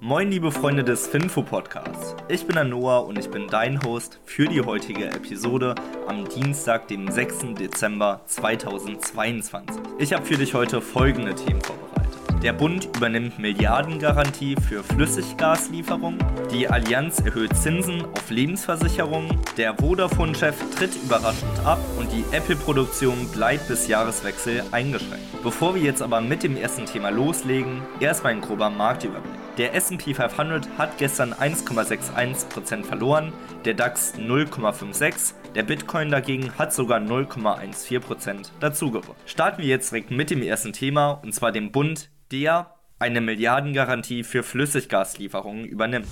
Moin liebe Freunde des Finfo Podcasts. Ich bin der Noah und ich bin dein Host für die heutige Episode am Dienstag, dem 6. Dezember 2022. Ich habe für dich heute folgende Themen vorbereitet. Der Bund übernimmt Milliardengarantie für Flüssiggaslieferungen. Die Allianz erhöht Zinsen auf Lebensversicherungen. Der Vodafone-Chef tritt überraschend ab und die Apple-Produktion bleibt bis Jahreswechsel eingeschränkt. Bevor wir jetzt aber mit dem ersten Thema loslegen, erstmal ein grober Marktüberblick. Der SP 500 hat gestern 1,61% verloren, der DAX 0,56%, der Bitcoin dagegen hat sogar 0,14% dazugewonnen. Starten wir jetzt direkt mit dem ersten Thema und zwar dem Bund der eine Milliardengarantie für Flüssiggaslieferungen übernimmt.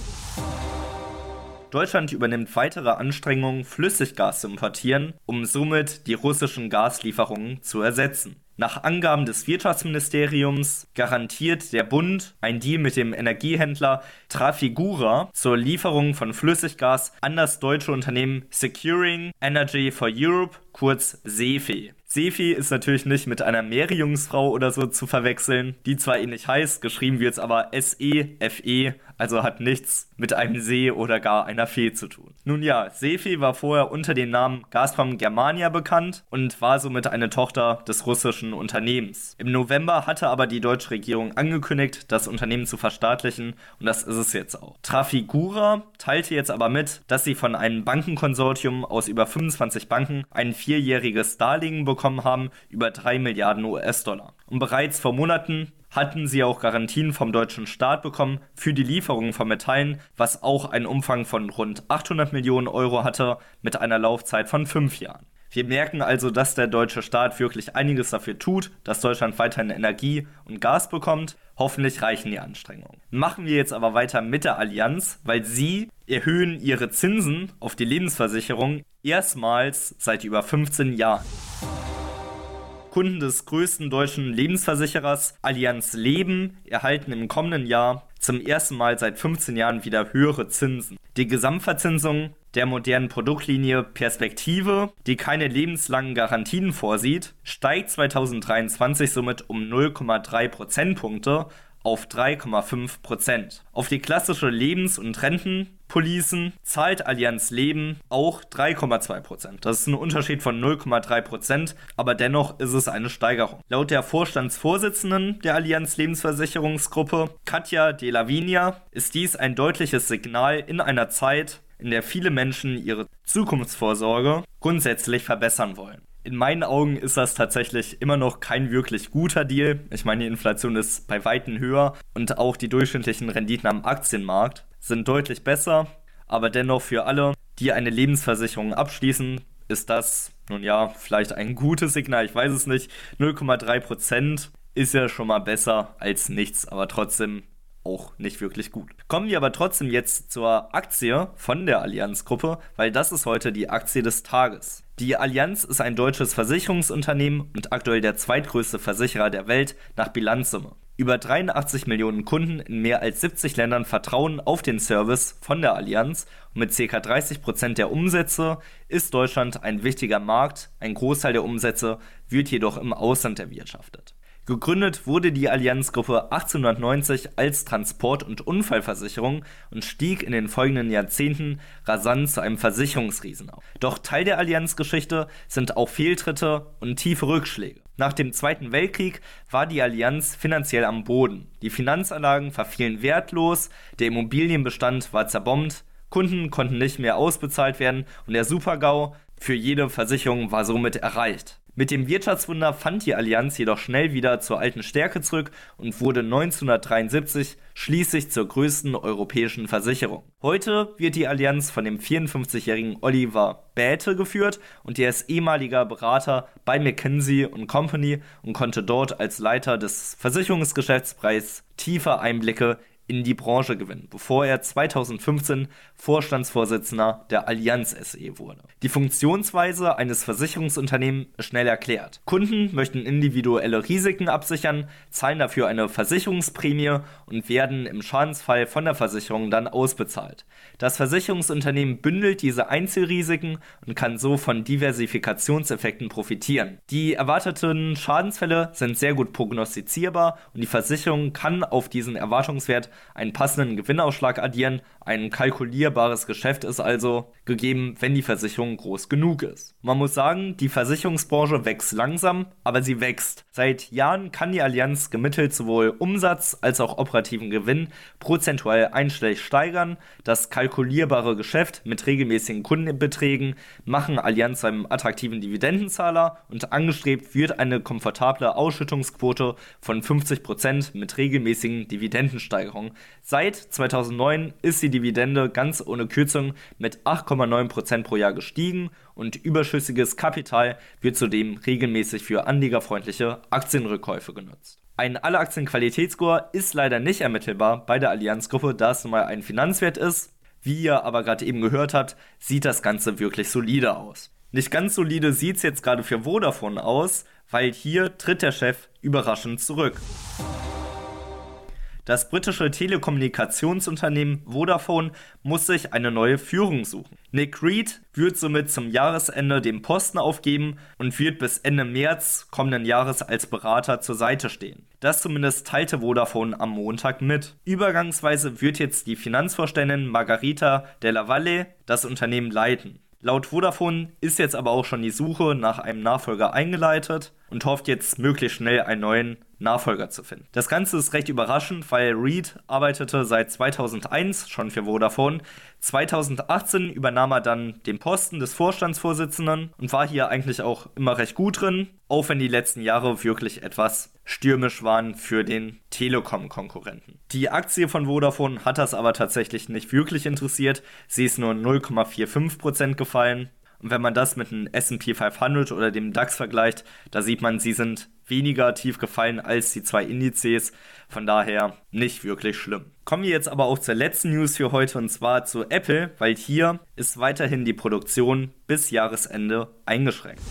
Deutschland übernimmt weitere Anstrengungen, Flüssiggas zu importieren, um somit die russischen Gaslieferungen zu ersetzen. Nach Angaben des Wirtschaftsministeriums garantiert der Bund ein Deal mit dem Energiehändler Trafigura zur Lieferung von Flüssiggas an das deutsche Unternehmen Securing Energy for Europe, kurz SEFE. Sefi ist natürlich nicht mit einer Meerjungsfrau oder so zu verwechseln, die zwar ähnlich heißt, geschrieben wird es aber S-E-F-E, also hat nichts mit einem See oder gar einer Fee zu tun. Nun ja, Sefi war vorher unter dem Namen Gazprom Germania bekannt und war somit eine Tochter des russischen Unternehmens. Im November hatte aber die deutsche Regierung angekündigt, das Unternehmen zu verstaatlichen und das ist es jetzt auch. Trafigura teilte jetzt aber mit, dass sie von einem Bankenkonsortium aus über 25 Banken ein vierjähriges Darlehen bekommen haben über 3 Milliarden US-Dollar. Und bereits vor Monaten hatten sie auch Garantien vom deutschen Staat bekommen für die Lieferung von Metallen, was auch einen Umfang von rund 800 Millionen Euro hatte mit einer Laufzeit von fünf Jahren. Wir merken also, dass der deutsche Staat wirklich einiges dafür tut, dass Deutschland weiterhin Energie und Gas bekommt. Hoffentlich reichen die Anstrengungen. Machen wir jetzt aber weiter mit der Allianz, weil sie erhöhen ihre Zinsen auf die Lebensversicherung erstmals seit über 15 Jahren. Kunden des größten deutschen Lebensversicherers Allianz Leben erhalten im kommenden Jahr zum ersten Mal seit 15 Jahren wieder höhere Zinsen. Die Gesamtverzinsung der modernen Produktlinie Perspektive, die keine lebenslangen Garantien vorsieht, steigt 2023 somit um 0,3 Prozentpunkte auf 3,5 Prozent. Auf die klassische Lebens- und Rentenpolicen zahlt Allianz Leben auch 3,2 Prozent. Das ist ein Unterschied von 0,3 Prozent, aber dennoch ist es eine Steigerung. Laut der Vorstandsvorsitzenden der Allianz Lebensversicherungsgruppe, Katja De Lavinia, ist dies ein deutliches Signal in einer Zeit, in der viele Menschen ihre Zukunftsvorsorge grundsätzlich verbessern wollen in meinen Augen ist das tatsächlich immer noch kein wirklich guter Deal. Ich meine, die Inflation ist bei Weitem höher und auch die durchschnittlichen Renditen am Aktienmarkt sind deutlich besser. Aber dennoch für alle, die eine Lebensversicherung abschließen, ist das, nun ja, vielleicht ein gutes Signal. Ich weiß es nicht. 0,3% ist ja schon mal besser als nichts, aber trotzdem auch nicht wirklich gut. Kommen wir aber trotzdem jetzt zur Aktie von der Allianz-Gruppe, weil das ist heute die Aktie des Tages. Die Allianz ist ein deutsches Versicherungsunternehmen und aktuell der zweitgrößte Versicherer der Welt nach Bilanzsumme. Über 83 Millionen Kunden in mehr als 70 Ländern vertrauen auf den Service von der Allianz und mit ca. 30 Prozent der Umsätze ist Deutschland ein wichtiger Markt, ein Großteil der Umsätze wird jedoch im Ausland erwirtschaftet. Gegründet wurde die Allianzgruppe 1890 als Transport- und Unfallversicherung und stieg in den folgenden Jahrzehnten rasant zu einem Versicherungsriesen auf. Doch Teil der Allianzgeschichte sind auch Fehltritte und tiefe Rückschläge. Nach dem Zweiten Weltkrieg war die Allianz finanziell am Boden. Die Finanzanlagen verfielen wertlos, der Immobilienbestand war zerbombt, Kunden konnten nicht mehr ausbezahlt werden und der Supergau für jede Versicherung war somit erreicht. Mit dem Wirtschaftswunder fand die Allianz jedoch schnell wieder zur alten Stärke zurück und wurde 1973 schließlich zur größten europäischen Versicherung. Heute wird die Allianz von dem 54-jährigen Oliver Bäte geführt und er ist ehemaliger Berater bei McKinsey Company und konnte dort als Leiter des Versicherungsgeschäftsbereichs tiefe Einblicke in die Branche gewinnen, bevor er 2015 Vorstandsvorsitzender der Allianz SE wurde. Die Funktionsweise eines Versicherungsunternehmens schnell erklärt. Kunden möchten individuelle Risiken absichern, zahlen dafür eine Versicherungsprämie und werden im Schadensfall von der Versicherung dann ausbezahlt. Das Versicherungsunternehmen bündelt diese Einzelrisiken und kann so von Diversifikationseffekten profitieren. Die erwarteten Schadensfälle sind sehr gut prognostizierbar und die Versicherung kann auf diesen Erwartungswert einen passenden Gewinnausschlag addieren. Ein kalkulierbares Geschäft ist also gegeben, wenn die Versicherung groß genug ist. Man muss sagen, die Versicherungsbranche wächst langsam, aber sie wächst. Seit Jahren kann die Allianz gemittelt sowohl Umsatz als auch operativen Gewinn prozentuell einstellig steigern. Das kalkulierbare Geschäft mit regelmäßigen Kundenbeträgen machen Allianz einem attraktiven Dividendenzahler und angestrebt wird eine komfortable Ausschüttungsquote von 50% mit regelmäßigen Dividendensteigerungen. Seit 2009 ist die Dividende ganz ohne Kürzung mit 8,9% pro Jahr gestiegen und überschüssiges Kapital wird zudem regelmäßig für anlegerfreundliche Aktienrückkäufe genutzt. Ein Alle-Aktien-Qualitätsscore ist leider nicht ermittelbar bei der Allianzgruppe, da es nun mal ein Finanzwert ist. Wie ihr aber gerade eben gehört habt, sieht das Ganze wirklich solide aus. Nicht ganz solide sieht es jetzt gerade für Vodafone aus, weil hier tritt der Chef überraschend zurück. Das britische Telekommunikationsunternehmen Vodafone muss sich eine neue Führung suchen. Nick Reed wird somit zum Jahresende den Posten aufgeben und wird bis Ende März kommenden Jahres als Berater zur Seite stehen. Das zumindest teilte Vodafone am Montag mit. Übergangsweise wird jetzt die Finanzvorständin Margarita Della Valle das Unternehmen leiten. Laut Vodafone ist jetzt aber auch schon die Suche nach einem Nachfolger eingeleitet und hofft jetzt möglichst schnell einen neuen Nachfolger zu finden. Das Ganze ist recht überraschend, weil Reed arbeitete seit 2001 schon für Vodafone. 2018 übernahm er dann den Posten des Vorstandsvorsitzenden und war hier eigentlich auch immer recht gut drin, auch wenn die letzten Jahre wirklich etwas stürmisch waren für den Telekom-Konkurrenten. Die Aktie von Vodafone hat das aber tatsächlich nicht wirklich interessiert. Sie ist nur 0,45% gefallen. Und wenn man das mit einem SP 500 oder dem DAX vergleicht, da sieht man, sie sind weniger tief gefallen als die zwei Indizes. Von daher nicht wirklich schlimm. Kommen wir jetzt aber auch zur letzten News für heute und zwar zu Apple, weil hier ist weiterhin die Produktion bis Jahresende eingeschränkt.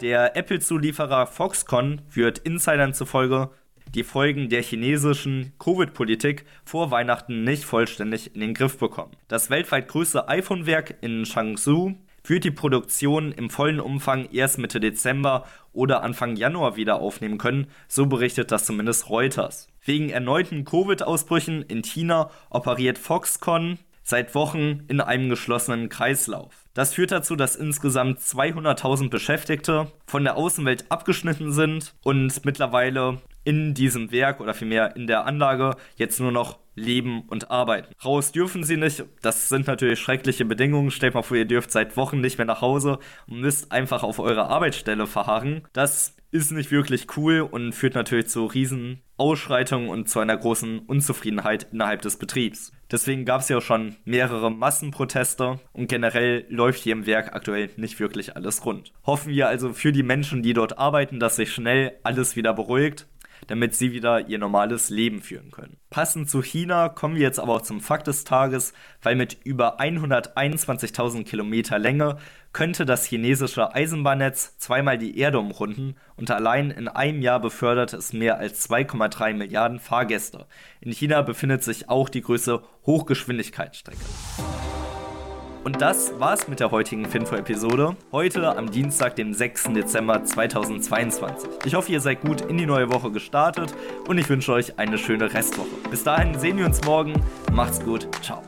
Der Apple-Zulieferer Foxconn wird Insidern zufolge die Folgen der chinesischen Covid-Politik vor Weihnachten nicht vollständig in den Griff bekommen. Das weltweit größte iPhone-Werk in Changzhou wird die Produktion im vollen Umfang erst Mitte Dezember oder Anfang Januar wieder aufnehmen können, so berichtet das zumindest Reuters. Wegen erneuten Covid-Ausbrüchen in China operiert Foxconn seit Wochen in einem geschlossenen Kreislauf. Das führt dazu, dass insgesamt 200.000 Beschäftigte von der Außenwelt abgeschnitten sind und mittlerweile in diesem Werk oder vielmehr in der Anlage jetzt nur noch leben und arbeiten. Raus dürfen sie nicht. Das sind natürlich schreckliche Bedingungen. Stellt mal vor, ihr dürft seit Wochen nicht mehr nach Hause und müsst einfach auf eure Arbeitsstelle verharren. Das ist nicht wirklich cool und führt natürlich zu riesen Ausschreitungen und zu einer großen Unzufriedenheit innerhalb des Betriebs. Deswegen gab es ja auch schon mehrere Massenproteste und generell läuft hier im Werk aktuell nicht wirklich alles rund. Hoffen wir also für die Menschen, die dort arbeiten, dass sich schnell alles wieder beruhigt damit sie wieder ihr normales Leben führen können. Passend zu China kommen wir jetzt aber auch zum Fakt des Tages, weil mit über 121.000 Kilometer Länge könnte das chinesische Eisenbahnnetz zweimal die Erde umrunden und allein in einem Jahr befördert es mehr als 2,3 Milliarden Fahrgäste. In China befindet sich auch die größte Hochgeschwindigkeitsstrecke. Und das war's mit der heutigen Finfo-Episode. Heute am Dienstag, dem 6. Dezember 2022. Ich hoffe, ihr seid gut in die neue Woche gestartet und ich wünsche euch eine schöne Restwoche. Bis dahin sehen wir uns morgen. Macht's gut. Ciao.